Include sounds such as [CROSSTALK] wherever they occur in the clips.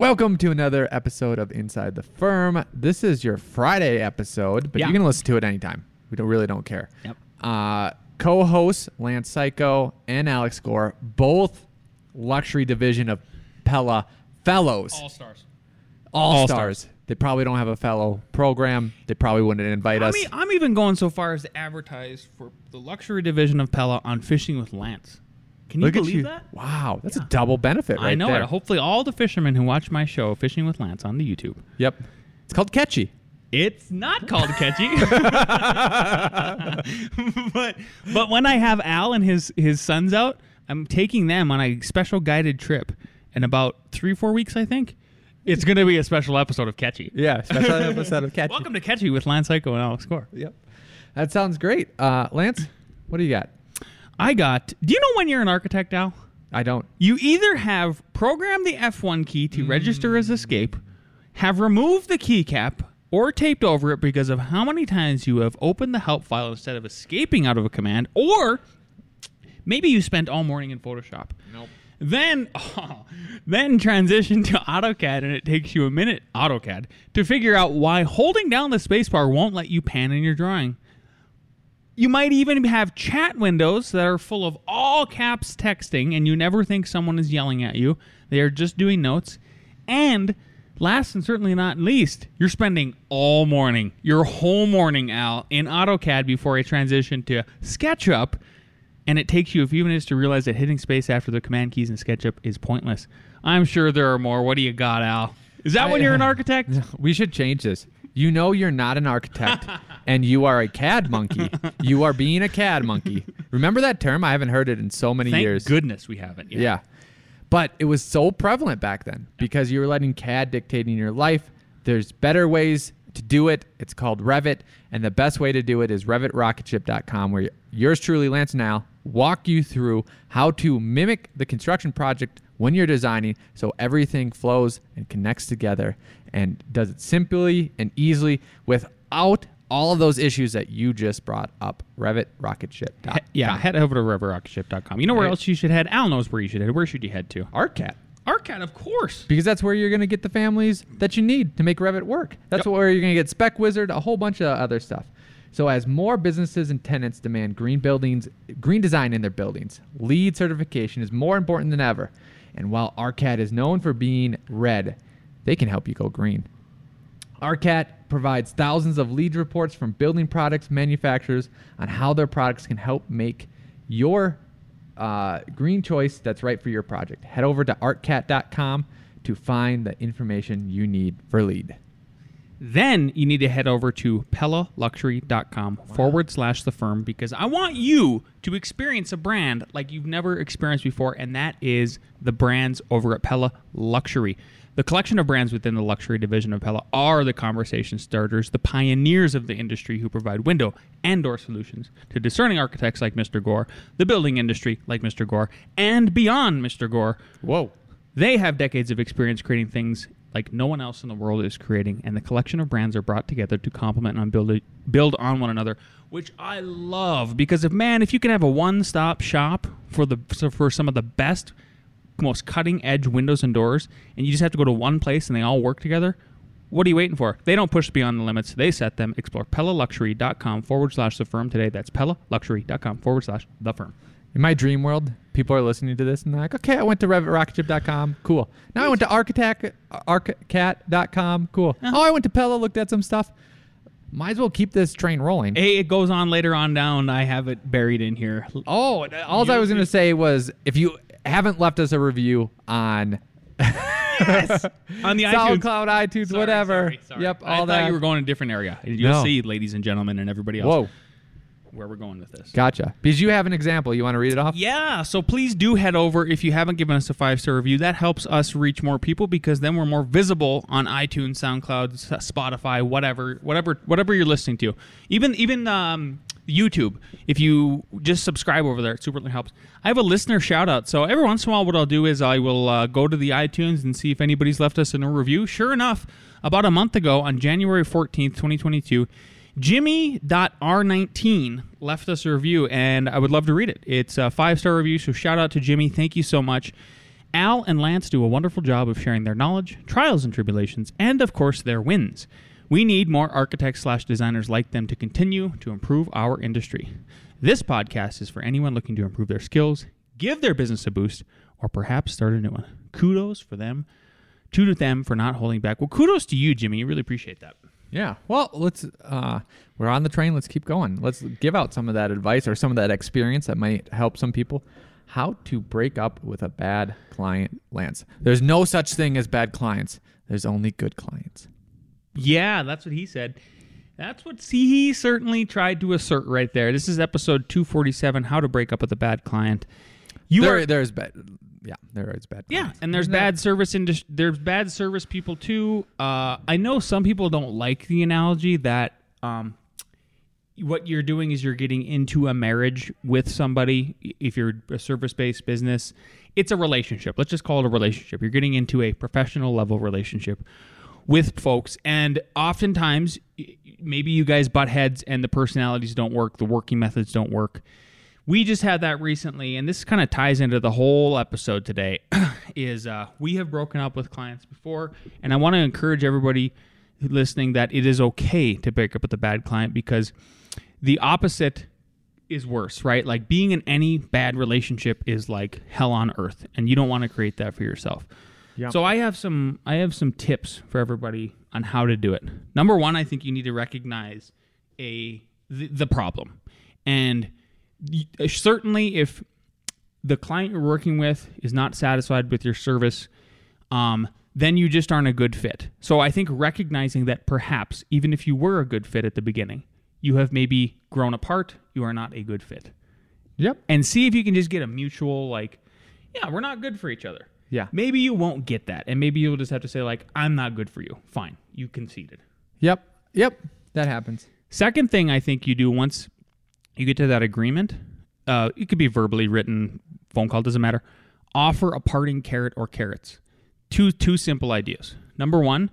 Welcome to another episode of Inside the Firm. This is your Friday episode, but Yeah. you can listen to it anytime. We don't really don't care. Yep. Uh, co-hosts Lance Cayko and Alex Gore, both luxury division of Pella fellows, All stars. all all stars. They probably don't have a fellow program. They probably wouldn't invite I us. mean, I'm even going so far as to advertise for the luxury division of Pella on Fishing with Lance. Can you Look believe you! that? Wow, that's a double benefit, right I know there. it. Hopefully, all the fishermen who watch my show, Fishing with Lance, on the YouTube. Yep, it's called catchy. It's not called catchy. [LAUGHS] [LAUGHS] but but when I have Al and his his sons out, I'm taking them on a special guided trip in about three four weeks, I think. It's going to be a special episode of Catchy. Yeah, special [LAUGHS] episode of catchy. Welcome to Catchy with Lance Cayko and Alex Gore. Yep, that sounds great. Uh, Lance, what do you got? I got. Do you know when you're an architect, Al? I don't. You either have programmed the F1 key to register as mm. escape, have removed the keycap, or taped over it because of how many times you have opened the help file instead of escaping out of a command, or maybe you spent all morning in Photoshop. Nope. Then, [LAUGHS] then transition to AutoCAD, and it takes you a minute, AutoCAD, to figure out why holding down the spacebar won't let you pan in your drawing. You might even have chat windows that are full of all caps texting, and you never think someone is yelling at you. They are just doing notes. And last and certainly not least, you're spending all morning, your whole morning, Al, in AutoCAD before I transition to SketchUp. And it takes you a few minutes to realize that hitting space after the command keys in SketchUp is pointless. I'm sure there are more. What do you got, Al? Is that when you're an [LAUGHS] architect? We should change this. You know you're not an architect [LAUGHS] and you are a CAD monkey. You are being a CAD monkey. Remember that term? I haven't heard it in so many years. Thank years. goodness we haven't. Yeah. But it was so prevalent back then because you were letting CAD dictating your life. There's better ways to do it. It's called Revit. And the best way to do it is RevitRocketship.com, where yours truly, Lance Al, walk you through how to mimic the construction project when you're designing so everything flows and connects together and does it simply and easily without all of those issues that you just brought up. RevitRocketship.com. He- yeah, head over to revitrocketship.com. You know where Right. else you should head? Al knows where you should head. Where should you head to? ArcCAD. Arcat, of course. because that's where you're going to get the families that you need to make Revit work. That's Yep. where you're going to get Spec Wizard, a whole bunch of other stuff. So as more businesses and tenants demand green buildings, green design in their buildings, LEED certification is more important than ever. And while ARCAT is known for being red, they can help you go green. ARCAT provides thousands of LEED reports from building products manufacturers on how their products can help make your uh, green choice that's right for your project. Head over to arcat.com to find the information you need for LEED. Then you need to head over to PellaLuxury.com forward slash the firm because I want you to experience a brand like you've never experienced before, and that is the brands over at Pella Luxury. The collection of brands within the luxury division of Pella are the conversation starters, the pioneers of the industry who provide window and door solutions to discerning architects like Mr. Gore, the building industry like Mr. Gore, and beyond Mr. Gore. Whoa. They have decades of experience creating things like no one else in the world is creating, and the collection of brands are brought together to complement and build, build on one another, which I love because if man, if you can have a one-stop shop for the for some of the best, most cutting-edge windows and doors, and you just have to go to one place and they all work together. What are you waiting for? They don't push beyond the limits. They set them. Explore PellaLuxury.com forward slash the firm today. That's PellaLuxury.com forward slash the firm. In my dream world, people are listening to this and they're like, okay, I went to RevitRocketship.com. Cool. Now I went to architect, arcat.com. Cool. Oh, I went to Pella, looked at some stuff. Might as well keep this train rolling. Hey, it goes on later on down. I have it buried in here. Oh, all I was going to say was if you haven't left us a review on [LAUGHS] on the iTunes. SoundCloud, iTunes, Sorry, were sorry, sorry. Yep, I all thought that. you were going a different area. You'll No. see, ladies and gentlemen, and everybody else. Whoa. where we're going with this. Gotcha. Because you have an example. You want to read it off? Yeah, so please do head over if you haven't given us a five star review. That helps us reach more people because then we're more visible on iTunes, SoundCloud, Spotify, whatever, whatever, whatever you're listening to. Even even um, YouTube. If you just subscribe over there, it super helps. I have a listener shout out. So every once in a while, what I'll do is I will uh, go to the iTunes and see if anybody's left us a review. Sure enough, about a month ago on January 14th, 2022. Jimmy.r19 left us a review, and I would love to read it. It's a five star review, so shout out to Jimmy. Thank you so much. Al and Lance do a wonderful job of sharing their knowledge, trials and tribulations, and of course their wins. We need more architects slash designers like them to continue to improve our industry. This podcast is for anyone looking to improve their skills, give their business a boost, or perhaps start a new one. Kudos for them. To them for not holding back. Well, kudos to you, Jimmy. You really appreciate that. Yeah. Well, let's. Uh, we're on the train. Let's keep going. Let's give out some of that advice or some of that experience that might help some people. How to break up with a bad client, Lance. There's no such thing as bad clients. There's only good clients. Yeah, that's what he said. That's what he certainly tried to assert right there. This is episode 247 How to Break Up with a Bad Client. You there, are, there's bad. Yeah, there is bad. yeah, and there's bad service industry. there's bad service people too. Uh, I know some people don't like the analogy that um, what you're doing is you're getting into a marriage with somebody. If you're a service-based business, it's a relationship. Let's just call it a relationship. You're getting into a professional level relationship with folks, and oftentimes maybe you guys butt heads and the personalities don't work, the working methods don't work. We just had that recently, and this kind of ties into the whole episode today. [CLEARS THROAT] is uh, we have broken up with clients before, and I want to encourage everybody listening that it is okay to break up with a bad client because the opposite is worse, right? Like being in any bad relationship is like hell on earth, and you don't want to create that for yourself. Yep. So I have some I have some tips for everybody on how to do it. Number one, I think you need to recognize a the, the problem, and uh, certainly if the client you're working with is not satisfied with your service, um, then you just aren't a good fit. So I think recognizing that perhaps even if you were a good fit at the beginning, you have maybe grown apart, you are not a good fit. Yep. And see if you can just get a mutual like, yeah, we're not good for each other. Yeah. Maybe you won't get that, and maybe you'll just have to say like, I'm not good for you. Fine, you conceded. Yep. Yep. That happens. Second thing I think you do once you get to that agreement, uh, it could be verbally written, phone call doesn't matter. Offer a parting carrot or carrots. Two two simple ideas. Number one,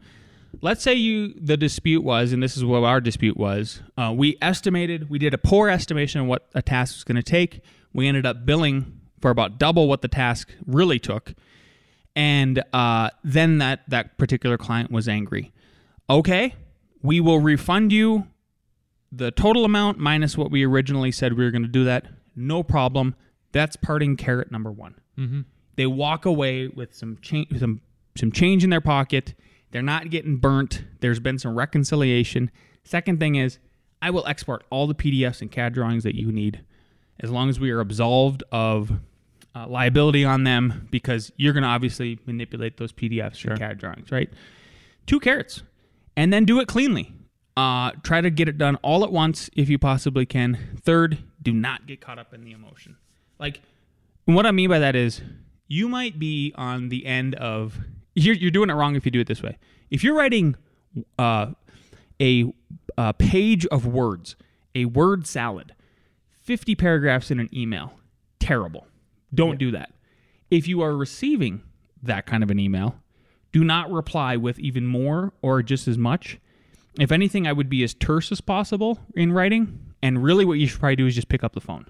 let's say you the dispute was, and this is what our dispute was. Uh, we estimated, we did a poor estimation of what a task was going to take. We ended up billing for about double what the task really took, and uh, then that that particular client was angry. Okay, we will refund you the total amount minus what we originally said we were going to do that. No problem. That's parting carrot number one. Mm-hmm. They walk away with some change, some some change in their pocket. They're not getting burnt. There's been some reconciliation. Second thing is, I will export all the PDFs and CAD drawings that you need, as long as we are absolved of uh, liability on them, because you're going to obviously manipulate those PDFs and CAD drawings, right? Two carrots, and then do it cleanly. Uh, try to get it done all at once if you possibly can. Third, do not get caught up in the emotion. Like, what I mean by that is, you might be on the end of. You're, you're doing it wrong if you do it this way. If you're writing uh, a, a page of words, a word salad, 50 paragraphs in an email, terrible. Don't do that. If you are receiving that kind of an email, do not reply with even more or just as much. If anything, I would be as terse as possible in writing. And really, what you should probably do is just pick up the phone.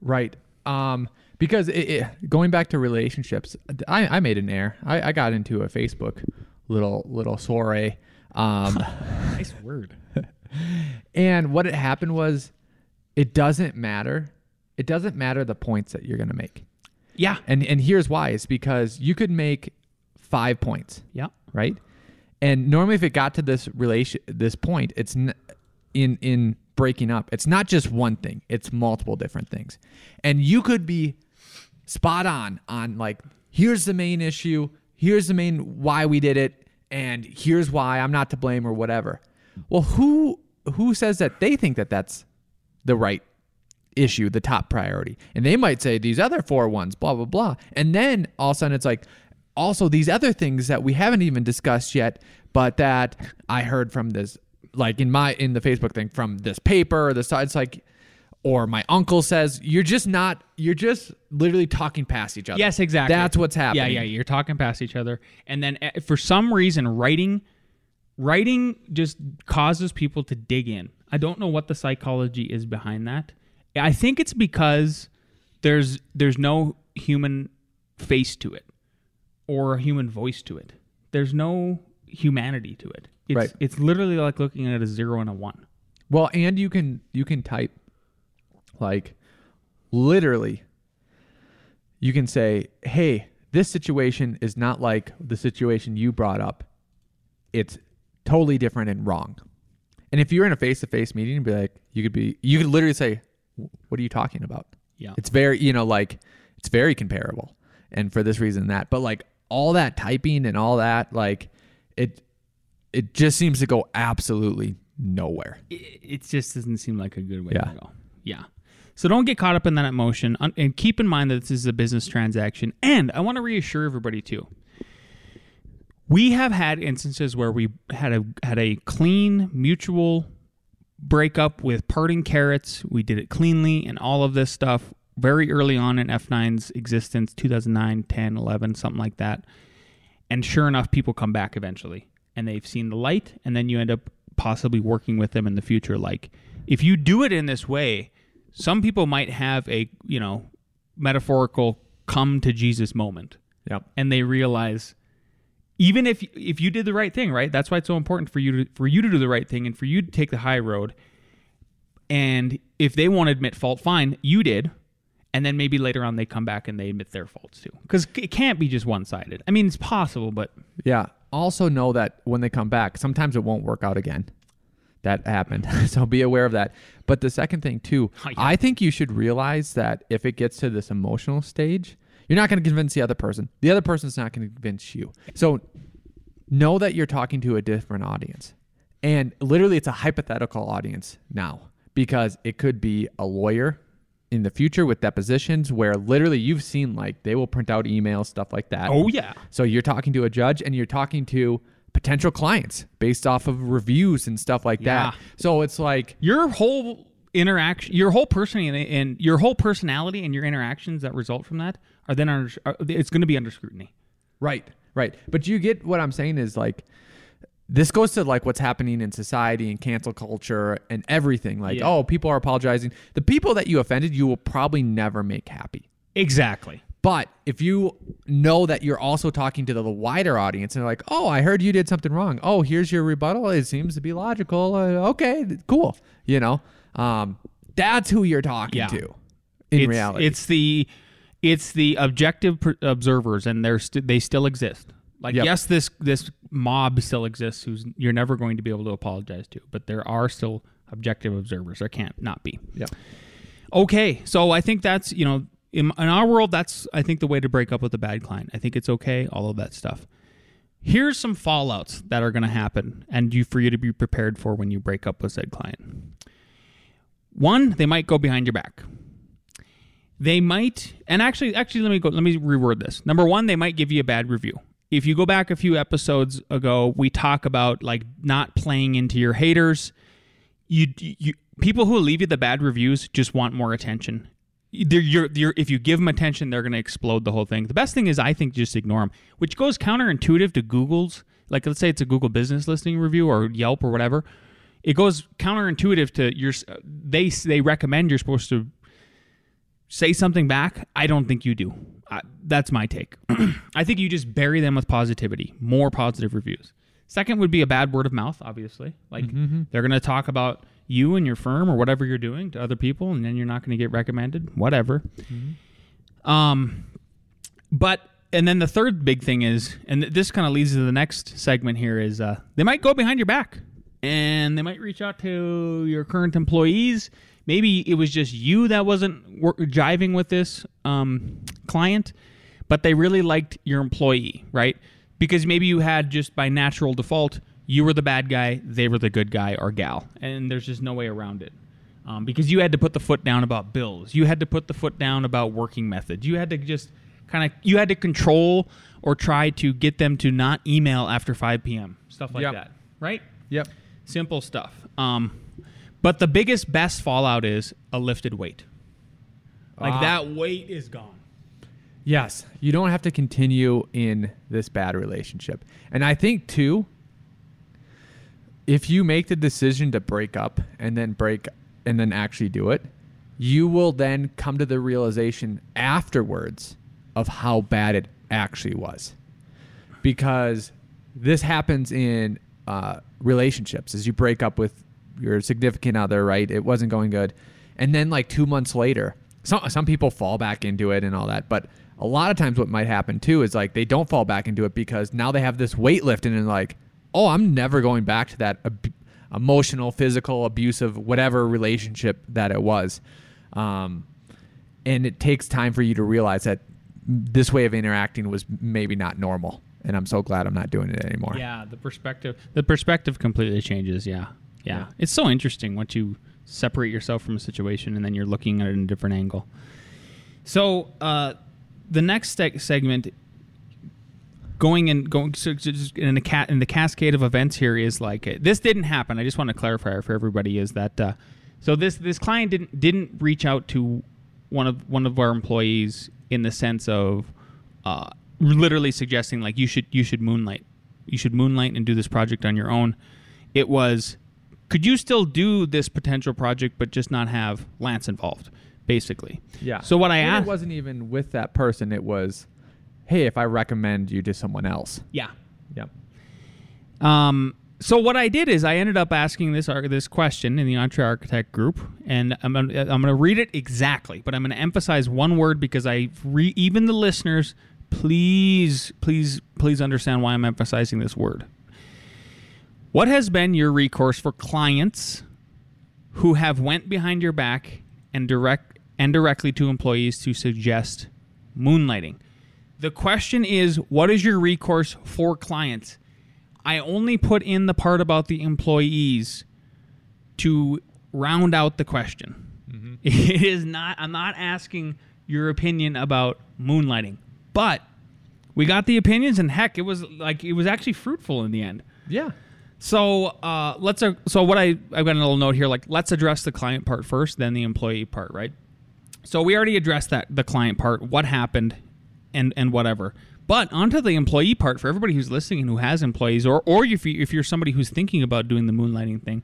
Right. Um, because it, it, going back to relationships, I, I made an error. I, I got into a Facebook little little soiree. Um, [LAUGHS] Nice word. [LAUGHS] and what had happened was, it doesn't matter. It doesn't matter the points that you're gonna make. Yeah. And and here's why: it's because you could make five points, Yeah. right? And normally, if it got to this relation, this point, it's n- in in breaking up. It's not just one thing; it's multiple different things. And you could be spot on on like, here's the main issue, here's the main why we did it, and here's why I'm not to blame or whatever. Well, who who says that they think that that's the right issue, the top priority. And they might say these other four ones, blah, blah, blah. And then all of a sudden it's like, also these other things that we haven't even discussed yet, but that I heard from this, like in my, in the Facebook thing from this paper, or this, it's like, or my uncle says, you're just not, you're just literally talking past each other. Yes, exactly. That's what's happening. Yeah, yeah. You're talking past each other, and then uh, for some reason, writing, writing just causes people to dig in. I don't know what the psychology is behind that. I think it's because there's there's no human face to it or a human voice to it. There's no humanity to it. It's, Right. It's literally like looking at a zero and a one. Well, and you can you can type like literally you can say, "Hey, this situation is not like the situation you brought up. It's totally different and wrong." And if you're in a face-to-face meeting, be like, you could be you could literally say, "What are you talking about?" Yeah. It's very, you know, like it's very comparable. And for this reason and that. But like all that typing and all that, like it it just seems to go absolutely nowhere. it, it just doesn't seem like a good way Yeah. to go. Yeah. So don't get caught up in that emotion, and keep in mind that this is a business transaction. And I want to reassure everybody too. We have had instances where we had a had a clean mutual breakup with parting carrots. We did it cleanly and all of this stuff very early on in F9's existence, 2009, 10, 11, something like that. And sure enough, people come back eventually and they've seen the light, and then you end up possibly working with them in the future. Like, if you do it in this way, some people might have a, you know, metaphorical come to Jesus moment Yep. and they realize even if if you did the right thing, right? That's why it's so important for you to for you to do the right thing and for you to take the high road. And if they won't admit fault, fine, you did. And then maybe later on they come back and they admit their faults too. Because it can't be just one sided. I mean, it's possible, but Yeah. Also know that when they come back, sometimes it won't work out again. That happened. [LAUGHS] so be aware of that. But the second thing too, [LAUGHS] Oh, yeah. I think you should realize that if it gets to this emotional stage, you're not going to convince the other person. The other person's not going to convince you. So know that you're talking to a different audience. And literally it's a hypothetical audience now because it could be a lawyer in the future with depositions where literally you've seen like they will print out emails stuff like that. oh yeah. So you're talking to a judge and you're talking to potential clients based off of reviews and stuff like Yeah. that. So it's like, Your whole interaction, your whole personality, and your whole personality and your interactions that result from that are then under, are, it's going to be under scrutiny. right, right. But you get what I'm saying is like, this goes to like what's happening in society and cancel culture and everything. Like, Yeah. oh, people are apologizing. The people that you offended, you will probably never make happy. Exactly. But if you know that you're also talking to the wider audience and they're like, oh, I heard you did something wrong. Oh, here's your rebuttal. It seems to be logical. Uh, okay, cool. You know, um, that's who you're talking Yeah. to in it's, reality. It's the it's the objective per- observers, and they're st- they still exist. Like Yep. yes, this this mob still exists. Who's you're never going to be able to apologize to, but there are still objective observers. There can't not be. Yep. Okay, so I think that's you know in, in our world that's I think the way to break up with a bad client. I think it's okay, all of that stuff. Here's some fallouts that are going to happen, and you for you to be prepared for when you break up with said client. One, they might go behind your back. They might, and actually, actually, let me go. Let me reword this. Number one, they might give you a bad review. If you go back a few episodes ago, we talk about like not playing into your haters. You, you people who leave you the bad reviews just want more attention. They're, you're, you're, if you give them attention, they're going to explode the whole thing. The best thing is, I think, just ignore them, which goes counterintuitive to Google's. Like, let's say it's a Google business listing review or Yelp or whatever. It goes counterintuitive to your. They they recommend you're supposed to say something back. I don't think you do. I, that's my take. [CLEARS THROAT] I think you just bury them with positivity, more positive reviews. Second would be a bad word of mouth, obviously. Like they're going to talk about you and your firm or whatever you're doing to other people, and then you're not going to get recommended. Whatever. Um, but and then the third big thing is, and this kind of leads to the next segment here is uh, they might go behind your back and they might reach out to your current employees. Maybe it was just you that wasn't wor- jiving with this um, client, but they really liked your employee, right? Because maybe you had just by natural default, you were the bad guy, they were the good guy or gal, and there's just no way around it. um, because you had to put the foot down about bills. You had to put the foot down about working methods. You had to just kind of you had to control or try to get them to not email after 5 p.m. Stuff like Yep. that, right? Yep. Simple stuff. Um, but the biggest best fallout is a lifted weight. Like Ah. that weight is gone. Yes, you don't have to continue in this bad relationship. And I think too if you make the decision to break up and then break and then actually do it, you will then come to the realization afterwards of how bad it actually was. Because this happens in uh, relationships as you break up with your significant other, right? It wasn't going good. And then, like two months later, some, some people fall back into it and all that. But a lot of times, what might happen too is like they don't fall back into it because now they have this weight lifting and like, oh, I'm never going back to that ab- emotional, physical, abusive, whatever relationship that it was. Um, and it takes time for you to realize that this way of interacting was maybe not normal. And I'm so glad I'm not doing it anymore. Yeah, the perspective the perspective completely changes. Yeah. Yeah. It's so interesting once you separate yourself from a situation and then you're looking at it in a different angle. So uh, the next seg- segment, going and going so in the cat in the cascade of events here is like this didn't happen. I just want to clarify for everybody is that uh, so this this client didn't didn't reach out to one of one of our employees in the sense of uh, literally suggesting like you should you should moonlight you should moonlight and do this project on your own. It was could you still do this potential project but just not have Lance involved basically. Yeah. So what I And asked it wasn't even with that person. It was, hey, if I recommend you to someone else. yeah. Yep. Um, so what I did is I ended up asking this ar- this question in the EntreArchitect group, and I'm gonna, I'm going to read it exactly, but I'm going to emphasize one word because I re- even the listeners, please, please, please understand why I'm emphasizing this word. What has been your recourse for clients who have went behind your back and direct and directly to employees to suggest moonlighting? The question is, what is your recourse for clients? I only put in the part about the employees to round out the question. Mm-hmm. [LAUGHS] It is not, I'm not asking your opinion about moonlighting, but we got the opinions, and heck, it was like, it was actually fruitful in the end. Yeah. So uh, let's. Uh, so what I I've got a little note here. Like let's address the client part first, then the employee part, right? So we already addressed that the client part, what happened, and and whatever. But onto the employee part for everybody who's listening and who has employees, or or if you if you're somebody who's thinking about doing the moonlighting thing,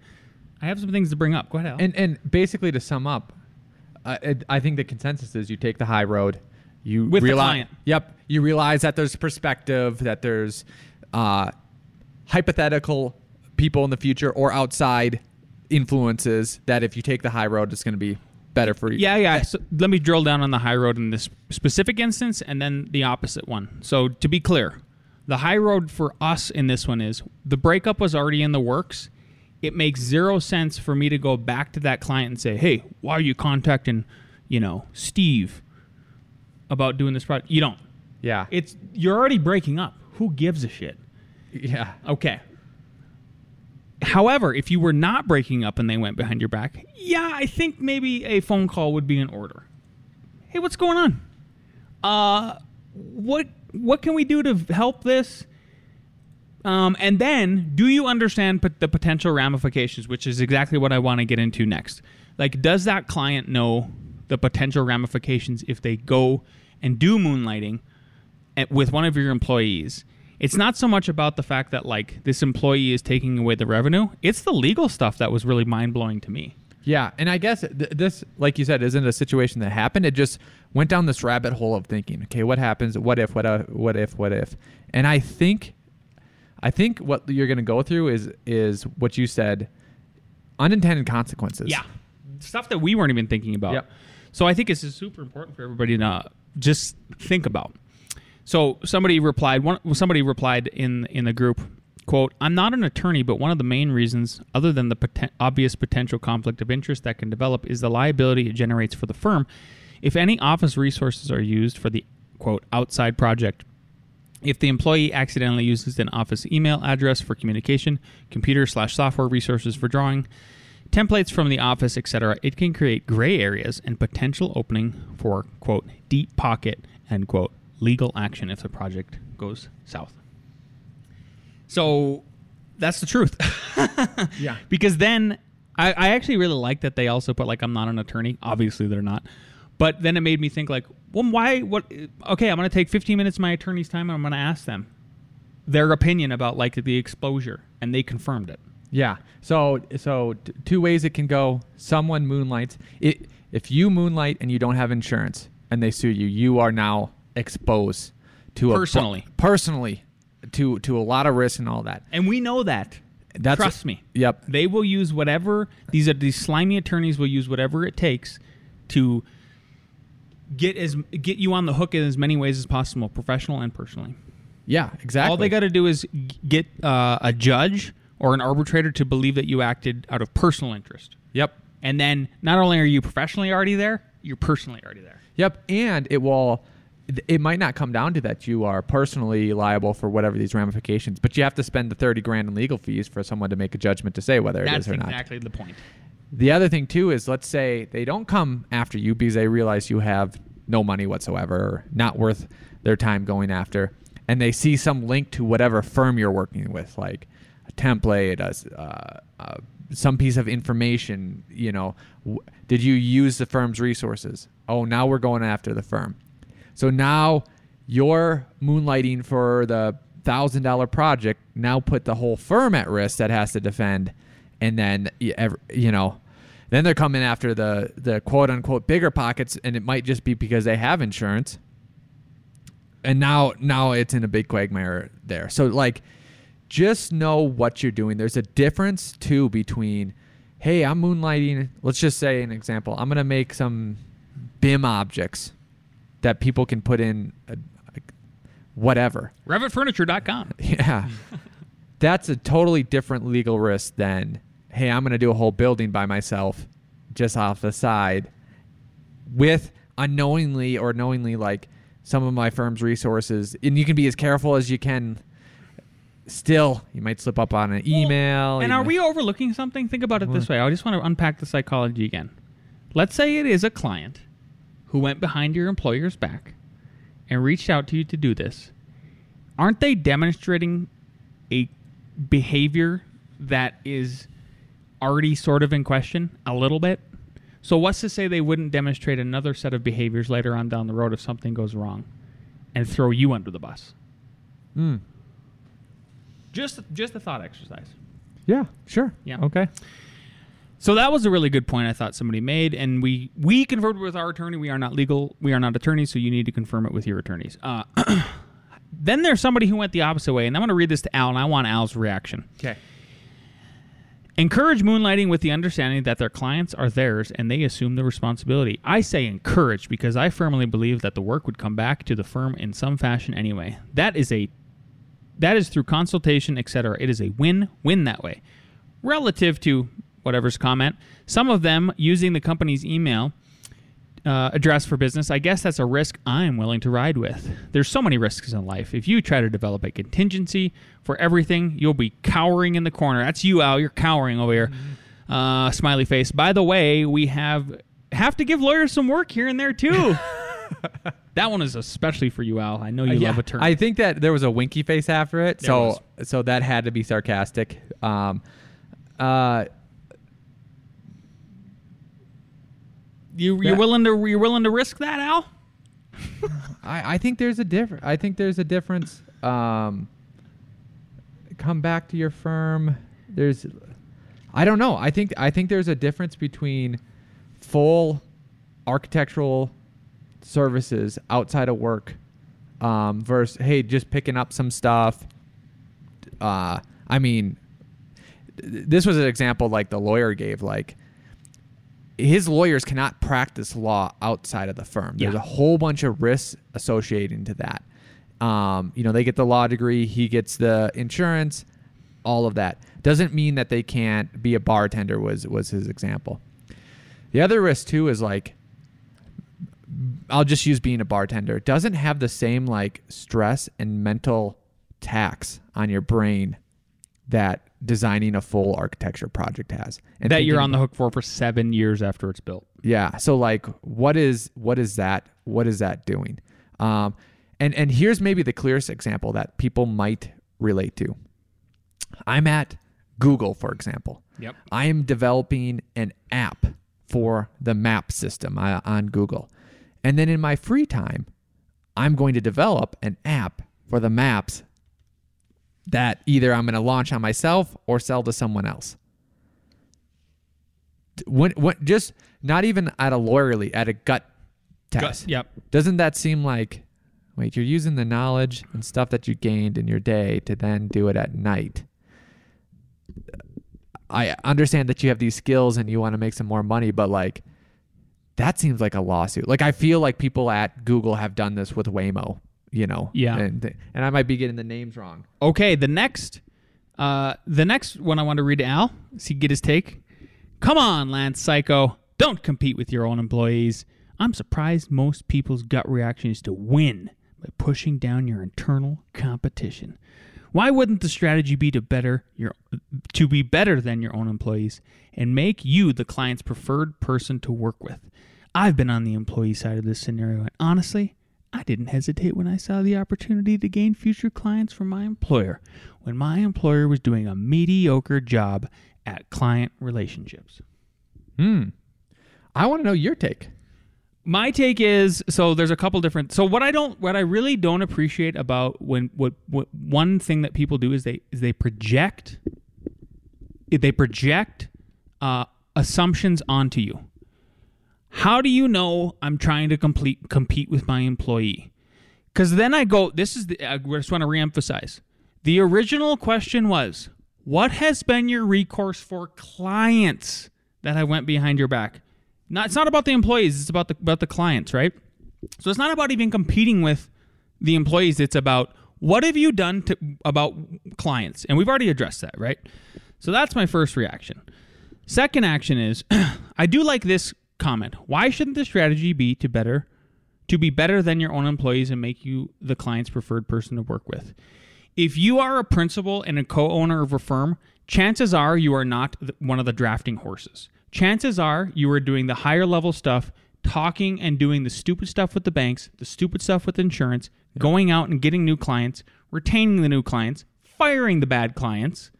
I have some things to bring up. Go ahead, Al. And and basically to sum up, uh, it, I think the consensus is you take the high road. You With the realize, client. Yep. You realize that there's perspective, that there's uh, hypothetical people in the future or outside influences. That if you take the high road, it's going to be better for you. Yeah, yeah. So let me drill down on the high road in this specific instance and then the opposite one. So to be clear, the high road for us in this one is the breakup was already in the works. It makes zero sense for me to go back to that client and say, "Hey, why are you contacting, you know, Steve about doing this project?" You don't. Yeah. It's you're already breaking up. Who gives a shit? yeah. Okay. However, if you were not breaking up and they went behind your back, yeah, I think maybe a phone call would be in order. Hey, what's going on? Uh, what what can we do to help this? Um, and then, do you understand the potential ramifications, which is exactly what I want to get into next? Like, does that client know the potential ramifications if they go and do moonlighting at, with one of your employees? It's not so much about the fact that like this employee is taking away the revenue. It's the legal stuff that was really mind blowing to me. Yeah, and I guess th- this, like you said, isn't a situation that happened. It just went down this rabbit hole of thinking. Okay, what happens? What if? What? Uh, what if? What if? And I think, I think what you're going to go through is is what you said, unintended consequences. Yeah, stuff that we weren't even thinking about. Yep. So I think this is super important for everybody to just think about. So somebody replied. One somebody replied in in the group. Quote, I'm not an attorney, but one of the main reasons, other than the poten- obvious potential conflict of interest that can develop, is the liability it generates for the firm if any office resources are used for the quote outside project. If the employee accidentally uses an office email address for communication, computer slash software resources for drawing, templates from the office, etc., it can create gray areas and potential opening for quote deep pocket end quote legal action if the project goes south. So that's the truth. [LAUGHS] Yeah. because then I, I actually really like that they also put like I'm not an attorney. Obviously they're not. But then it made me think like, well, why? What? Okay, I'm going to take 15 minutes of my attorney's time and I'm going to ask them their opinion about like the exposure, and they confirmed it. Yeah. So so t- two ways it can go. Someone moonlights. It, if you moonlight and you don't have insurance and they sue you, you are now exposed to Personally. a personally to to a lot of risk and all that. And we know that. That's Trust me. Yep. They will use whatever these are these slimy attorneys will use whatever it takes to get as get you on the hook in as many ways as possible, professional and personally. Yeah. Exactly. All they got to do is get uh, a judge or an arbitrator to believe that you acted out of personal interest. Yep. And then not only are you professionally already there, you're personally already there. Yep, and it will. It might not come down to that you are personally liable for whatever these ramifications, but you have to spend the thirty grand in legal fees for someone to make a judgment to say whether it That's is or not. That's exactly the point. The other thing too is let's say they don't come after you because they realize you have no money whatsoever, or not worth their time going after, and they see some link to whatever firm you're working with, like a template, a uh, uh, some piece of information. You know, w- did you use the firm's resources? Oh, now we're going after the firm. So now you're moonlighting for the thousand dollar project. Now put the whole firm at risk that has to defend, and then you know, then they're coming after the the quote unquote bigger pockets, and it might just be because they have insurance. And now now it's in a big quagmire there. So like, just know what you're doing. There's a difference too between, hey, I'm moonlighting. Let's just say an example. I'm gonna make some BIM objects that people can put in uh, like, whatever. RevitFurniture.com. [LAUGHS] Yeah. That's a totally different legal risk than, hey, I'm going to do a whole building by myself just off the side with unknowingly or knowingly like some of my firm's resources. And you can be as careful as you can. Still, you might slip up on an email. And are might- we overlooking something? Think about it this way. I just want to unpack the psychology again. Let's say it is a client who went behind your employer's back and reached out to you to do this. Aren't they demonstrating a behavior that is already sort of in question a little bit? So what's to say they wouldn't demonstrate another set of behaviors later on down the road if something goes wrong and throw you under the bus? Hmm. Just just a thought exercise. Yeah, sure. Yeah. Okay. So that was a really good point I thought somebody made, and we we confirmed with our attorney. We are not legal. We are not attorneys, so you need to confirm it with your attorneys. Uh, [CLEARS THROAT] then there's somebody who went the opposite way, and I'm going to read this to Al, and I want Al's reaction. Okay. Encourage moonlighting with the understanding that their clients are theirs and they assume the responsibility. I say encourage because I firmly believe that the work would come back to the firm in some fashion anyway. That is a that is through consultation, etc. It is a win-win that way. Relative to whatever's comment, some of them using the company's email uh, address for business, I guess that's a risk I'm willing to ride with. There's so many risks in life. If you try to develop a contingency for everything, you'll be cowering in the corner. That's you, Al. You're cowering over here. Uh, smiley face. By the way, we have have to give lawyers some work here and there too. [LAUGHS] that one is especially for you, Al. I know you Uh, yeah, love attorneys. I think that there was a winky face after it, There so so that had to be sarcastic. Um, uh, you you're Yeah. willing to you're willing to risk that, Al? [LAUGHS] I, I think there's a difference. I think there's a difference. Um, come back to your firm. There's, I don't know. I think I think there's a difference between full architectural services outside of work um, versus hey, just picking up some stuff. Uh, I mean, th- this was an example like the lawyer gave. Like his lawyers cannot practice law outside of the firm. There's Yeah. a whole bunch of risks associating to that. Um, you know, they get the law degree, he gets the insurance, all of that. Doesn't mean that they can't be a bartender was was his example. The other risk too is like I'll just use being a bartender. It doesn't have the same like stress and mental tax on your brain that designing a full architecture project has. And that you're on the hook for for seven years after it's built. yeah. So like what is what is that what is that doing? Um and and here's maybe the clearest example that people might relate to. I'm at Google, for example. Yep. I am developing an app for the map system uh, on Google. And then in my free time, I'm going to develop an app for the maps that either I'm going to launch on myself or sell to someone else. When, when, just not even at a lawyerly, at a gut test. Yep. Doesn't that seem like, wait, you're using the knowledge and stuff that you gained in your day to then do it at night? I understand that you have these skills and you want to make some more money, but like, that seems like a lawsuit. Like, I feel like people at Google have done this with Waymo, you know? Yeah. And, and I might be getting the names wrong. Okay, the next, uh, the next one I want to read to Al, see get his take. Come on, Lance Cayko, don't compete with your own employees. I'm surprised most people's gut reaction is to win by pushing down your internal competition. Why wouldn't the strategy be to better your to be better than your own employees and make you the client's preferred person to work with? I've been on the employee side of this scenario and honestly, I didn't hesitate when I saw the opportunity to gain future clients from my employer when my employer was doing a mediocre job at client relationships. Hmm. I want to know your take. My take is so there's a couple different so what I don't what I really don't appreciate about when what, what one thing that people do is they is they project they project uh, assumptions onto you. How do you know I'm trying to complete compete with my employee? Because then I go, this is the, I just want to reemphasize. The original question was, what has been your recourse for clients that I went behind your back? Not, it's not about the employees, it's about the, about the clients, right? So it's not about even competing with the employees. It's about what have you done to, about clients? And we've already addressed that, right? So that's my first reaction. Second action is [CLEARS THROAT] I do like this comment. Why shouldn't the strategy be to better to be better than your own employees and make you the client's preferred person to work with? If you are a principal and a co-owner of a firm, chances are you are not one of the drafting horses. Chances are you are doing the higher level stuff, talking and doing the stupid stuff with the banks, the stupid stuff with insurance, going out and getting new clients, retaining the new clients, firing the bad clients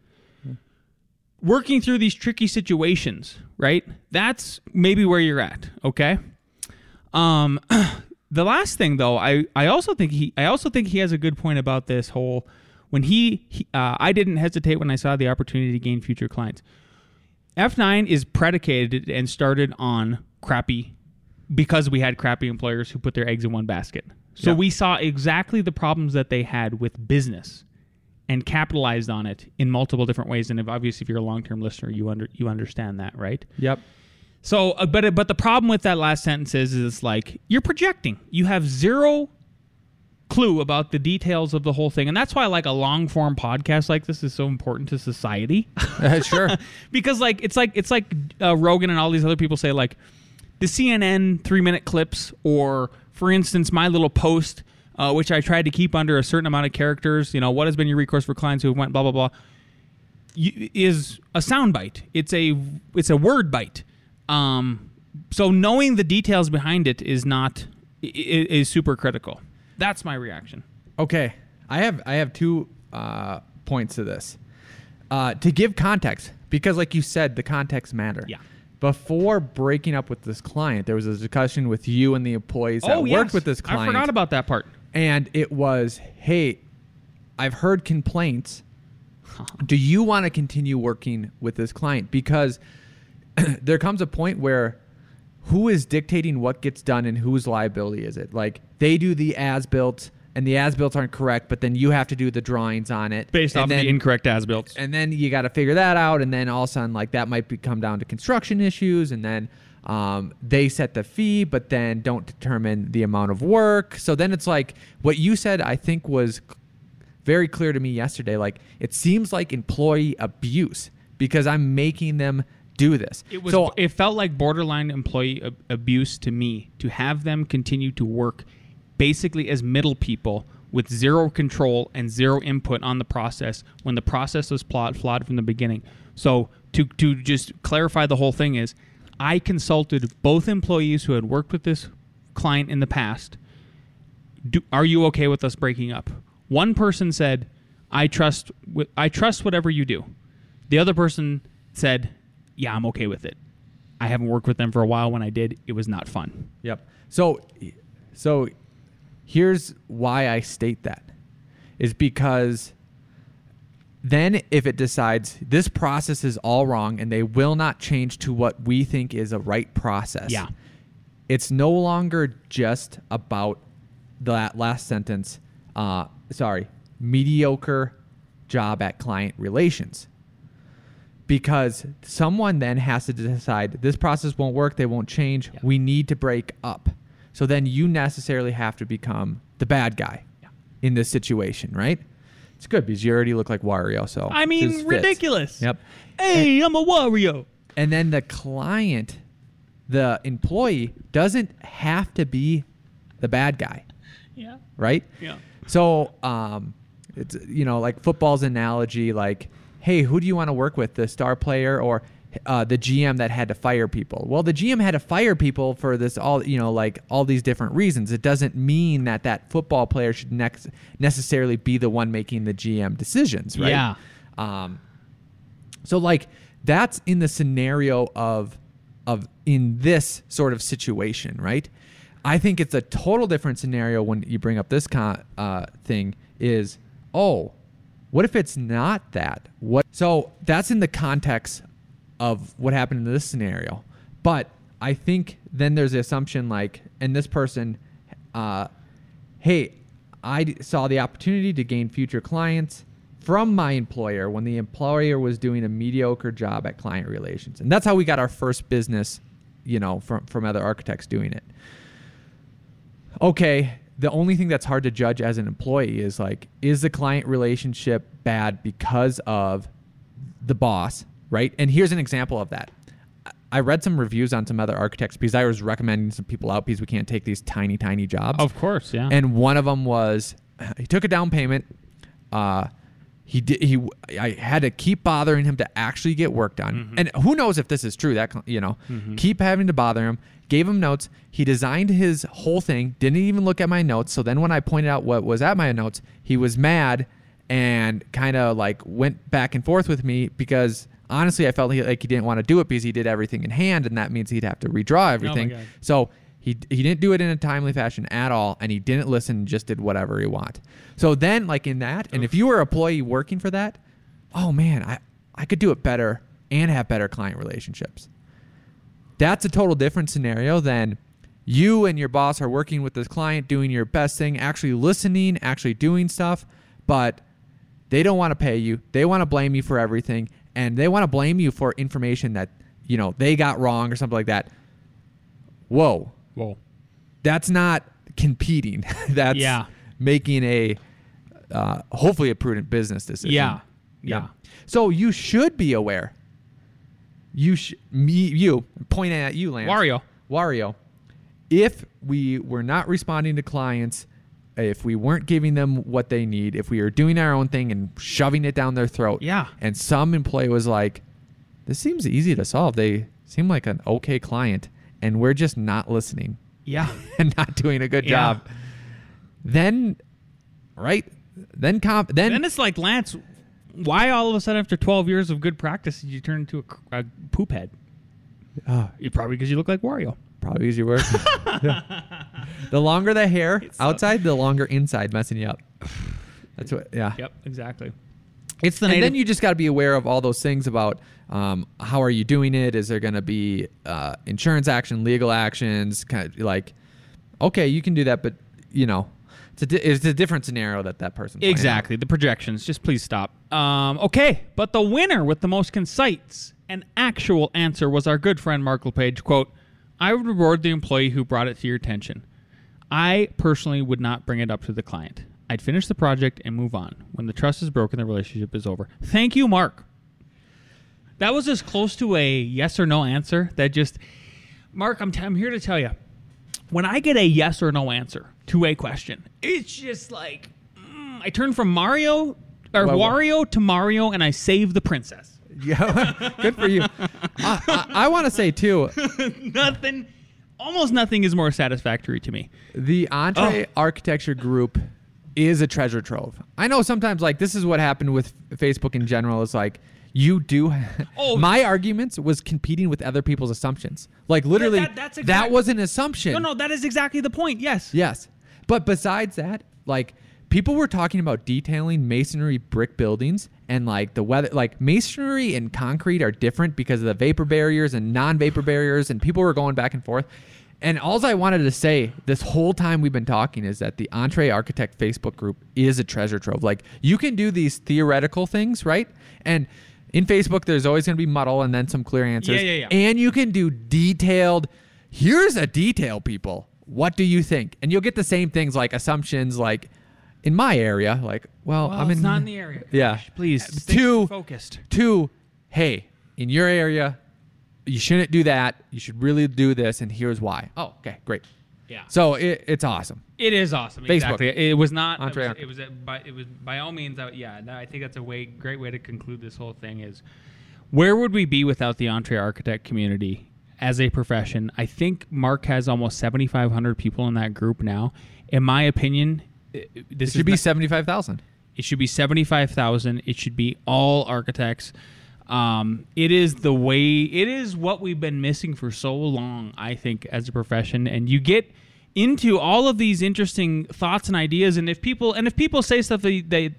working through these tricky situations, right? That's maybe where you're at, okay? Um [CLEARS THROAT] the last thing though, I I also think he I also think he has a good point about this whole when he, he uh, I didn't hesitate when I saw the opportunity to gain future clients. F9 is predicated and started on crappy because we had crappy employers who put their eggs in one basket. So Yeah. we saw exactly the problems that they had with business and capitalized on it in multiple different ways. And if obviously if you're a long-term listener, you under you understand that, right? Yep. So, uh, but but the problem with that last sentence is, is it's like you're projecting. You have zero clue about the details of the whole thing, and that's why like a long form podcast like this is so important to society. [LAUGHS] sure. [LAUGHS] because like it's like it's like uh, Rogan and all these other people say like the CNN three minute clips or for instance my little post uh, which I tried to keep under a certain amount of characters. You know what has been your recourse for clients who went blah blah blah. You, is a sound bite. It's a it's a word bite. Um, so knowing the details behind it is not i- i- is super critical. That's my reaction. Okay, I have I have two uh, points to this. Uh, to give context, because like you said, the context matter. Yeah. Before breaking up with this client, there was a discussion with you and the employees that oh worked with this client. I forgot about that part. and it was, hey, I've heard complaints. [LAUGHS] Do you want to continue working with this client? Because [CLEARS THROAT] there comes a point where who is dictating what gets done and whose liability is it? Like they do the as built and the as built aren't correct, but then you have to do the drawings on it Based and off then, the incorrect as built. and then you got to figure that out, and then all of a sudden, like that might be, come down to construction issues, and then um, they set the fee, but then don't determine the amount of work. So then it's like what you said. I think was very clear to me yesterday. Like it seems like employee abuse because I'm making them do this. It was. so it felt like borderline employee ab- abuse to me to have them continue to work, basically as middle people with zero control and zero input on the process when the process was plot flawed from the beginning. So to to just clarify the whole thing is I consulted both employees who had worked with this client in the past. Do, are you okay with us breaking up? One person said, "I trust I trust whatever you do." The other person said, "Yeah, I'm okay with it." I haven't worked with them for a while. When I did, it was not fun. Yep. So, so here's why I state that is because then if it decides this process is all wrong and they will not change to what we think is a right process. Yeah. It's no longer just about that last sentence. Uh, sorry, mediocre job at client relations because someone then has to decide this process won't work, they won't change, Yeah. we need to break up. So then you necessarily have to become the bad guy Yeah. in this situation, right? It's good because you already look like Wario. So I mean, fits. ridiculous. Yep. Hey, I'm a Wario. And then the client, the employee, doesn't have to be the bad guy, Yeah. right? Yeah. So, um, it's you know like football's analogy, like, hey, who do you want to work with, the star player or uh, the GM that had to fire people? Well, the GM had to fire people for this all you know like all these different reasons. It doesn't mean that that football player should next necessarily be the one making the GM decisions, right? Yeah. Um, so like that's in the scenario of of in this sort of situation, right? I think it's a total different scenario when you bring up this con- uh, thing. Is oh, what if it's not that? What? So that's in the context of what happened in this scenario. But I think then there's the assumption like, and this person, uh, hey, I d- saw the opportunity to gain future clients from my employer when the employer was doing a mediocre job at client relations. And that's how we got our first business, you know, from, from other architects doing it. Okay, the only thing that's hard to judge as an employee is like, is the client relationship bad because of the boss, right? And here's an example of that. I- read some reviews on some other architects because I was recommending some people out because we can't take these tiny, tiny jobs. Of course, yeah. And one of them was he took a down payment. Uh, he did. He I had to keep bothering him to actually get work done. And who knows if this is true? That you know, keep having to bother him. Gave him notes. He designed his whole thing. Didn't even look at my notes. So then when I pointed out what was at my notes, he was mad and kind of like went back and forth with me because honestly, I felt he, like he didn't want to do it because he did everything in hand, and that means he'd have to redraw oh everything. God. So he he didn't do it in a timely fashion at all, and he didn't listen. Just did whatever he want. So then, like in that, and if you were an employee working for that, oh man, I I could do it better and have better client relationships. That's a total different scenario than you and your boss are working with this client, doing your best thing, actually listening, actually doing stuff, but they don't want to pay you. They want to blame you for everything, and they want to blame you for information that you know they got wrong or something like that. Whoa, Whoa. that's not competing. [LAUGHS] that's Yeah. making a uh, hopefully a prudent business decision. Yeah. Yeah. So you should be aware. You sh- me you pointing at you, Lance. Wario. Wario. If we were not responding to clients, if we weren't giving them what they need, if we were doing our own thing and shoving it down their throat, Yeah. and some employee was like, "This seems easy to solve. They seem like an okay client, and we're just not listening Yeah. [LAUGHS] and not doing a good Yeah. job." Then, right? Then comp. Then, then it's like Lance. Why all of a sudden after 12 years of good practice did you turn into a, a poop head? Oh. You probably because you look like Wario. Probably easy work. Yeah. The longer the hair so- outside, the longer inside messing you up. That's what. Yeah. Yep, exactly. It's the And then you just got to be aware of all those things about um, how are you doing it? Is there going to be uh, insurance action, legal actions? Kind of like, okay, you can do that, but you know, it's a di- it's a different scenario that that person. Exactly. The projections. Just please stop. Um, okay, but the winner with the most concise and actual answer was our good friend Mark LePage. Quote, I would reward the employee who brought it to your attention. I personally would not bring it up to the client. I'd finish the project and move on. When the trust is broken, the relationship is over. Thank you, Mark. That was as close to a yes or no answer that just, Mark, I'm, t- I'm here to tell you when I get a yes or no answer to a question, it's just like Um, I turn from Mario or Well, well- Wario to Mario, and I save the princess. [LAUGHS] Yeah, good for you. [LAUGHS] I, I, I want to say too, [LAUGHS] nothing, almost nothing is more satisfactory to me. the Entree oh. Architecture Group is a treasure trove. I know sometimes like this is what happened with Facebook in general. Is like you do. [LAUGHS] Oh. my arguments was competing with other people's assumptions. Like literally, that- that's that was an assumption. No, no, that is exactly the point. Yes. Yes. But besides that, like people were talking about detailing masonry brick buildings and like the weather like masonry and concrete are different because of the vapor barriers and non-vapor barriers and people were going back and forth. And all I wanted to say this whole time we've been talking is that the EntreArchitect Facebook group is a treasure trove. Like you can do these theoretical things, right? And in Facebook, there's always going to be muddle and then some clear answers. Yeah, yeah, yeah. And you can do detailed. Here's a detail, people. What do you think? And you'll get the same things like assumptions, like in my area, like, well, Well, I'm it's in not in the area. Yeah. Please stay Two- focused. Two, hey, in your area, you shouldn't do that. You should really do this, and here's why. Oh, okay, great. Yeah. So it, it's awesome. It is awesome. Facebook. Exactly. It was not. Entree It was, it was, by, it was by all means. uh, Yeah. I think that's a way great way to conclude this whole thing. Is where would we be without the EntreArchitect community as a profession? I think Mark has almost seventy five hundred people in that group now. In my opinion, this It should be not- seventy-five thousand. It should be seventy five thousand. It should be all architects. Um, it is the way. It is what we've been missing for so long. I think as a profession, and you get into all of these interesting thoughts and ideas. And if people and if people say stuff that they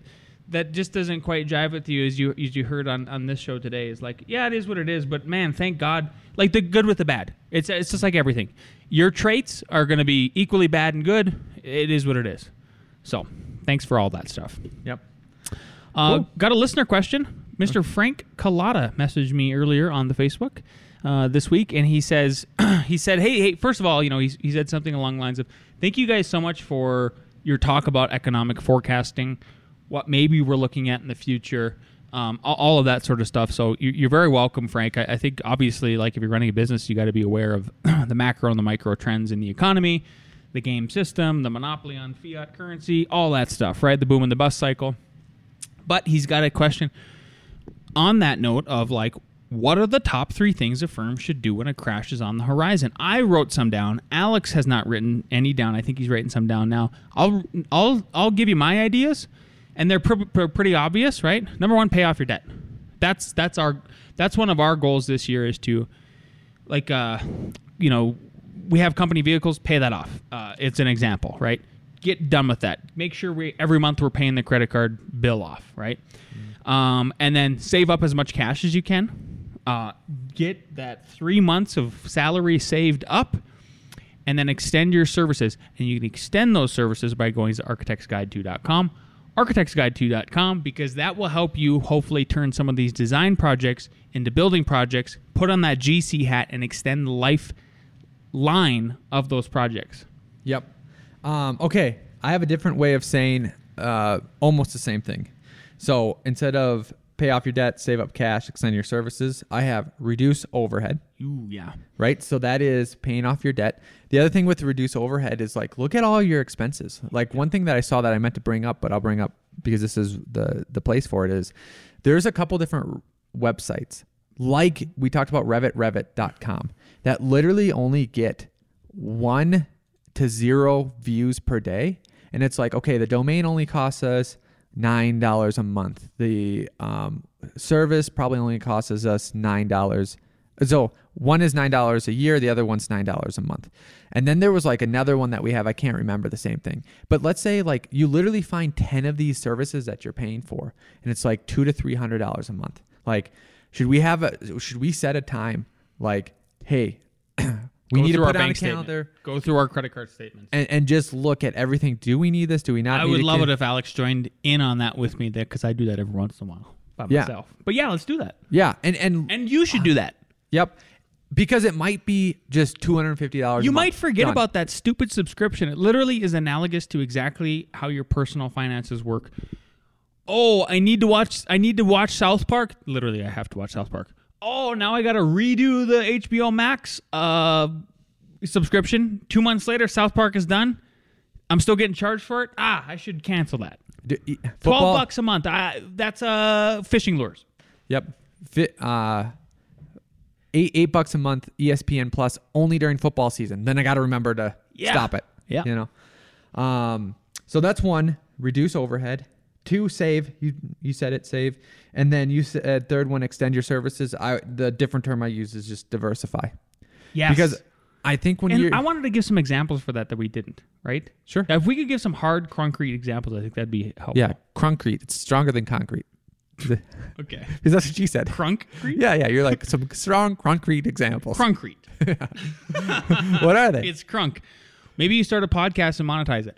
that just doesn't quite jive with you, as you as you heard on on this show today, is like, yeah, it is what it is. But man, thank God, like the good with the bad. It's it's just like everything. Your traits are going to be equally bad and good. It is what it is. So, thanks for all that stuff. Yep. Uh, Cool. Got a listener question. Mr. Frank Collada messaged me earlier on the Facebook uh, this week, and he says, [CLEARS THROAT] he said, hey, hey, first of all, you know, he, he said something along the lines of, thank you guys so much for your talk about economic forecasting, what maybe we're looking at in the future, um, all, all of that sort of stuff. So you, you're very welcome, Frank. I, I think obviously, like if you're running a business, you got to be aware of [CLEARS THROAT] the macro and the micro trends in the economy, the game system, the monopoly on fiat currency, all that stuff, right? The boom and the bust cycle. But he's got a question on that note of like what are the top three things a firm should do when a crash is on the horizon? I wrote some down. Alex has not written any down. I think he's writing some down now. I'll i'll i'll give you my ideas and they're pr- pr- pretty obvious right? Number one pay off your debt. That's that's our that's one of our goals this year is to like uh you know we have company vehicles pay that off. Uh, it's an example right? Get done with that. Make sure we every month we're paying the credit card bill off right? Um, and then save up as much cash as you can. Uh, get that three months of salary saved up and then extend your services. And you can extend those services by going to architectsguide2.com architectsguide2.com because that will help you hopefully turn some of these design projects into building projects put on that gc hat and extend the life line of those projects Yep. Um, okay, I have a different way of saying uh, almost the same thing. So instead of pay off your debt, save up cash, extend your services, I have reduce overhead. Ooh, yeah Right, so that is paying off your debt. The other thing with reduce overhead is like look at all your expenses. Like one thing that I saw that I meant to bring up, but I'll bring up because this is the the place for it is there's a couple different websites like we talked about Revit, Revit.com that literally only get one to zero views per day. And it's like, okay, the domain only costs us nine dollars a month. The um, service probably only costs us nine dollars. So one is nine dollars a year, the other one's nine dollars a month. And then there was like another one that we have. I can't remember the same thing. But let's say like you literally find ten of these services that you're paying for, and it's like two to three hundred dollars a month. Like, should we have a? Should we set a time? Like, hey, [CLEARS THROAT] we need to through put our on a bank statement. go through our credit card statements and, and just look at everything. Do we need this? Do we not? I would love Can- it if Alex joined in on that with me there because I do that every once in a while by Yeah. myself. But yeah, let's do that. Yeah, and and And you should do that. yep, because it might be just two hundred and fifty dollars. You might forget about that stupid subscription. It literally is analogous to exactly how your personal finances work. Oh, I need to watch I need to watch South Park. Literally, I have to watch South Park. Oh, now I got to redo the HBO Max uh subscription. 2 months later South Park is done. I'm still getting charged for it. Ah, I should cancel that. D- e- Twelve bucks a month. I, that's uh fishing lures. Yep. Fit uh eight eight bucks a month ESPN plus only during football season. Then I gotta remember to Yeah. stop it. Yeah. You know? Um so that's one, reduce overhead. Two, save. You you said it, save. And then you said third one, extend your services. I the different term I use is just diversify. Yes. Because I think when you're I wanted to give some examples for that that we didn't. Right. Sure. If we could give some hard concrete examples, I think that'd be helpful. Yeah, concrete. It's stronger than concrete. [LAUGHS] [LAUGHS] Okay. Because that's what you said. Concrete. Yeah, yeah. You're like some strong concrete examples. Concrete. [LAUGHS] what are they? It's crunk. Maybe you start a podcast and monetize it.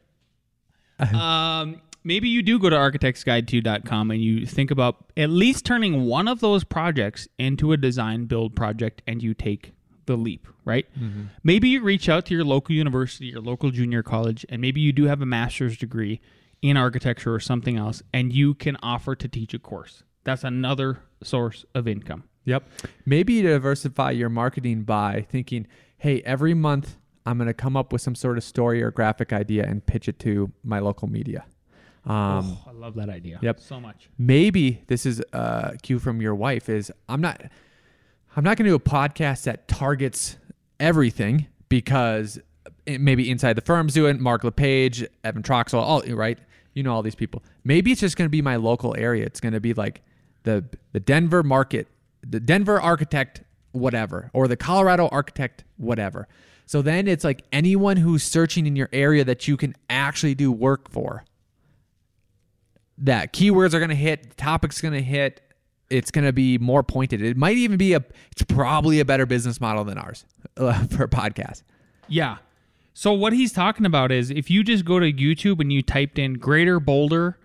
um, maybe you do go to architectsguide2.com and you think about at least turning one of those projects into a design build project and you take the leap, right? Mm-hmm. Maybe you reach out to your local university, your local junior college, and maybe you do have a master's degree in architecture or something else, and you can offer to teach a course. That's another source of income. Yep. Maybe you diversify your marketing by thinking, hey, every month I'm going to come up with some sort of story or graphic idea and pitch it to my local media. Um, oh, I love that idea. Yep. So much. Maybe this is a cue from your wife is I'm not I'm not going to do a podcast that targets everything because it, maybe inside the firms doing. Mark LePage, Evan Troxel, all right. You know all these people. Maybe it's just going to be my local area. It's going to be like the the Denver market, the Denver architect, whatever, or the Colorado architect, whatever. So then it's like anyone who's searching in your area that you can actually do work for that keywords are going to hit, the topic's going to hit, it's going to be more pointed. It might even be a, it's probably a better business model than ours uh, [LAUGHS] for a podcast. Yeah. So what he's talking about is if you just go to YouTube and you typed in Greater Boulder,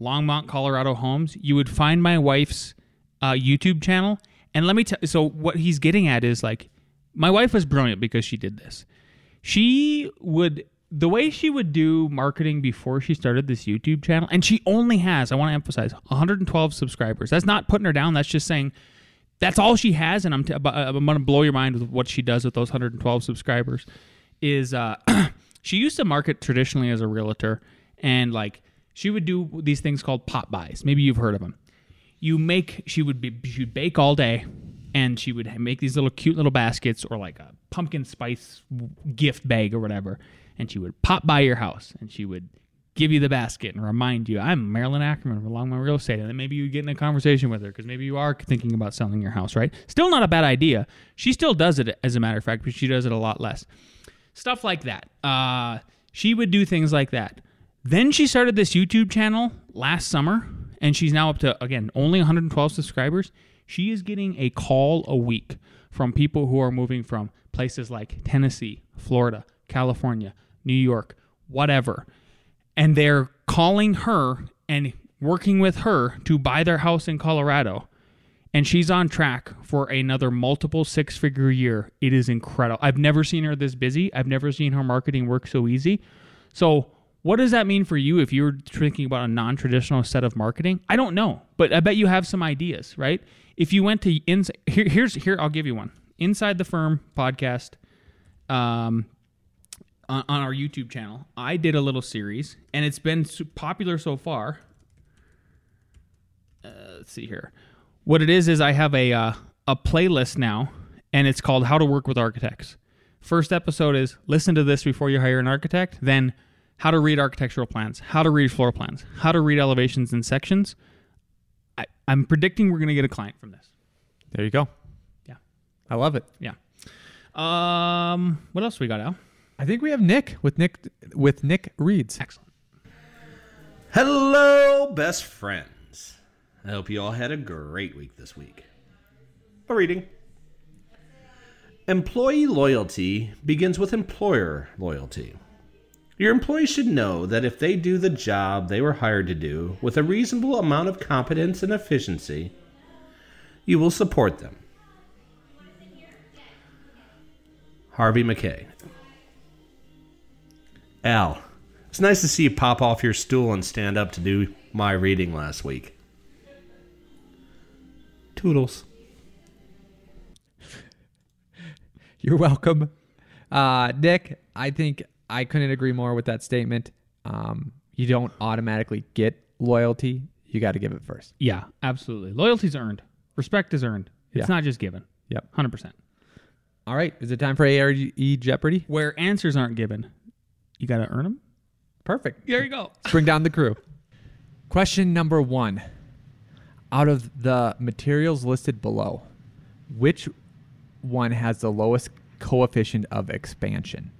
Longmont, Colorado homes, you would find my wife's uh, YouTube channel. And let me tell. So what he's getting at is like, my wife was brilliant because she did this. She would the way she would do marketing before she started this YouTube channel, and she only has, I want to emphasize, 112 subscribers. That's not putting her down. That's just saying that's all she has, and I'm, t- I'm going to blow your mind with what she does with those 112 subscribers. Is uh, [CLEARS THROAT] she used to market traditionally as a realtor, and like she would do these things called pop-bys. Maybe you've heard of them. You make she would be she would bake all day, and she would make these little cute little baskets or like a pumpkin spice gift bag or whatever, and she would pop by your house and she would give you the basket and remind you, I'm Marilyn Ackerman from Longmont Real Estate. And then maybe you get in a conversation with her because maybe you are thinking about selling your house, right? Still not a bad idea. She still does it, as a matter of fact, but she does it a lot less. Stuff like that. Uh, she would do things like that. Then she started this YouTube channel last summer, and she's now up to, again, only 112 subscribers. She is getting a call a week from people who are moving from places like Tennessee, Florida, California, New York, whatever. And they're calling her and working with her to buy their house in Colorado. And she's on track for another multiple six figure year. It is incredible. I've never seen her this busy. I've never seen her marketing work so easy. So, what does that mean for you if you're thinking about a non traditional set of marketing? I don't know, but I bet you have some ideas, right? If you went to ins- here, here's here, I'll give you one. Inside the Firm podcast, um, on, on our YouTube channel, I did a little series, and it's been popular so far. Uh, let's see here. What it is is I have a uh, a playlist now, and it's called "How to Work with Architects." First episode is listen to this before you hire an architect. Then how to read architectural plans, how to read floor plans, how to read elevations and sections. I, I'm predicting we're going to get a client from this. There you go. Yeah. I love it. Yeah. Um, what else we got, Al? I think we have Nick with Nick with Nick Reeds. Excellent. Hello, best friends. I hope you all had a great week this week. A reading. Employee loyalty begins with employer loyalty. Your employees should know that if they do the job they were hired to do with a reasonable amount of competence and efficiency, you will support them. Harvey Mackay. Al, it's nice to see you pop off your stool and stand up to do my reading last week. Toodles. You're welcome. Uh, Nick, I think I couldn't agree more with that statement. Um, you don't automatically get loyalty. You got to give it first. Yeah, absolutely. Loyalty's earned. Respect is earned. It's Yeah. not just given. Yep. 100%. All right. Is it time for ARE Jeopardy? Where answers aren't given, you got to earn them. Perfect. There you go. Let's [LAUGHS] bring down the crew. Question number one. Out of the materials listed below, which one has the lowest coefficient of expansion?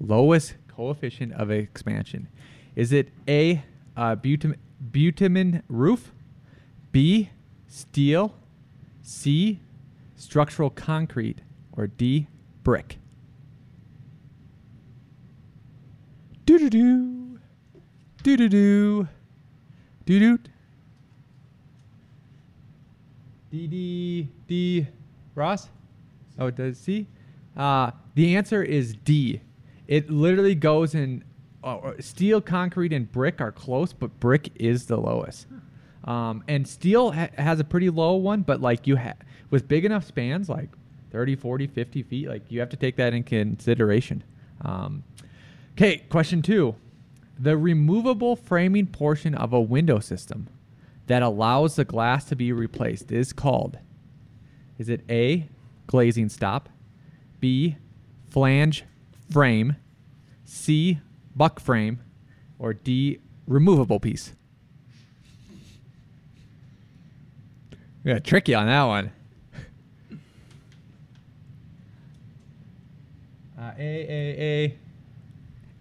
Lowest coefficient of expansion. Is it A, uh, butam- butamin roof, B, steel, C, structural concrete, or D, brick? Doo doo doo. Doo doo doo. Doo doo. D D D Ross? Oh, it does C? Uh, the answer is D. It literally goes in uh, steel, concrete, and brick are close, but brick is the lowest. Um, and steel ha- has a pretty low one, but like you have with big enough spans, like 30, 40, 50 feet, like you have to take that in consideration. Um, Okay, question two. The removable framing portion of a window system that allows the glass to be replaced is called Is it A, glazing stop, B, flange frame, C, buck frame, or D, removable piece? Yeah, tricky on that one. Uh, a, A, A.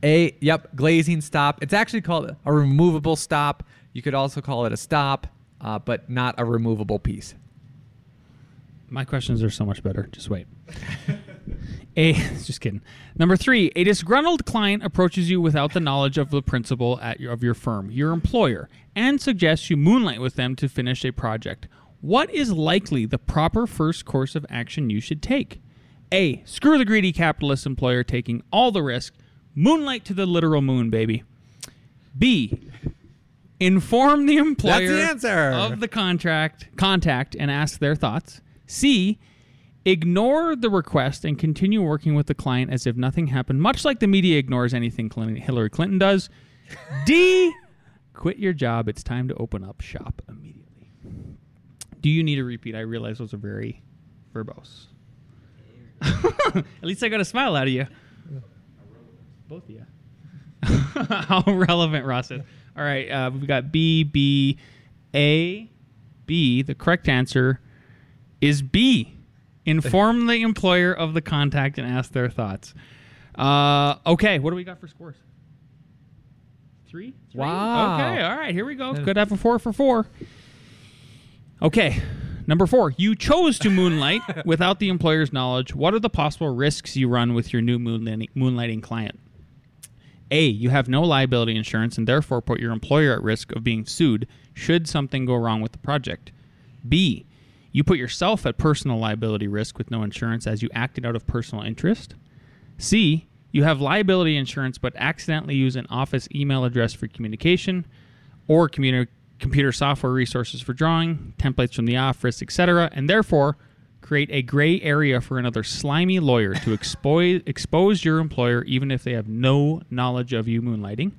A, yep, glazing stop. It's actually called a removable stop. You could also call it a stop, uh, but not a removable piece. My questions are so much better. Just wait. [LAUGHS] A, [LAUGHS] just kidding. Number three, a disgruntled client approaches you without the knowledge of the principal at your, of your firm, your employer, and suggests you moonlight with them to finish a project. What is likely the proper first course of action you should take? A, screw the greedy capitalist employer taking all the risk. Moonlight to the literal moon, baby. B, inform the employer That's the answer. of the contract contact and ask their thoughts. C, ignore the request and continue working with the client as if nothing happened, much like the media ignores anything Clinton, Hillary Clinton does. D, quit your job. It's time to open up shop immediately. Do you need a repeat? I realize those are very verbose. [LAUGHS] At least I got a smile out of you. Both of you. [LAUGHS] How relevant, Ross is. All right, uh, we've got B, B, A, B. The correct answer is B. Inform the employer of the contact and ask their thoughts. Uh, okay, what do we got for scores? Three? Three? Wow. Okay, all right, here we go. Good have a four for four. Okay, number four. You chose to moonlight [LAUGHS] without the employer's knowledge. What are the possible risks you run with your new moonlighting, moonlighting client? A. You have no liability insurance and therefore put your employer at risk of being sued should something go wrong with the project. B. You put yourself at personal liability risk with no insurance as you acted out of personal interest. C. You have liability insurance but accidentally use an office email address for communication or computer, computer software resources for drawing, templates from the office, etc., and therefore create a gray area for another slimy lawyer to expose, expose your employer even if they have no knowledge of you moonlighting.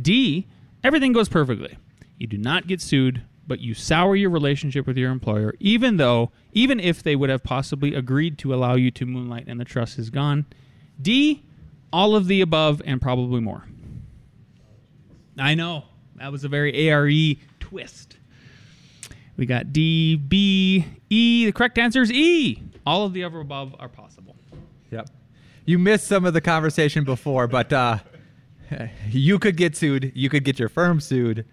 D. Everything goes perfectly. You do not get sued, but you sour your relationship with your employer, even though, even if they would have possibly agreed to allow you to moonlight and the trust is gone. D. All of the above and probably more. I know. That was a very ARE twist. We got D, B, E. The correct answer is E. All of the other above are possible. Yep. You missed some of the conversation before, but uh, you could get sued. You could get your firm sued.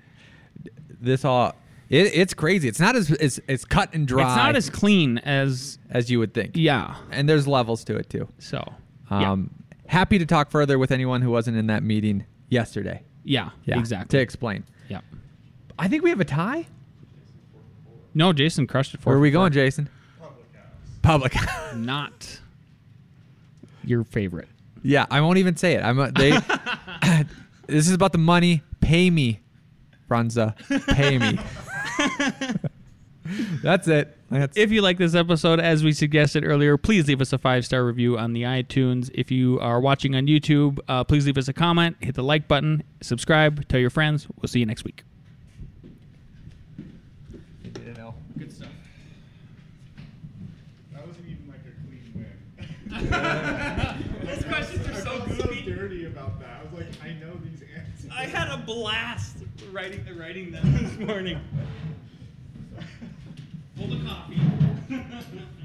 This all, it, it's crazy. It's not as, as, as cut and dry It's not as clean as as you would think. yeah. And there's levels to it too. So yeah, Um, Happy to talk further with anyone who wasn't in that meeting yesterday. yeah, Yeah, exactly. To explain. yeah. I think we have a tie. No, Jason crushed it. for Where are we going, Jason? Public. House. Not your favorite. yeah, I won't even say it. I'm. A, they. [LAUGHS] [LAUGHS] this is about the money. Pay me, Franza. Pay me. [LAUGHS] That's it. That's If you like this episode, as we suggested earlier, please leave us a five star review on the iTunes. If you are watching on YouTube, uh, please leave us a comment, hit the like button, subscribe, tell your friends. We'll see you next week. Good stuff. That wasn't even like a clean win. [LAUGHS] Those questions are I so felt so goofy. dirty about that. I was like, I know these answers. I had a blast writing the writing them this morning. [LAUGHS] Full of coffee. [LAUGHS]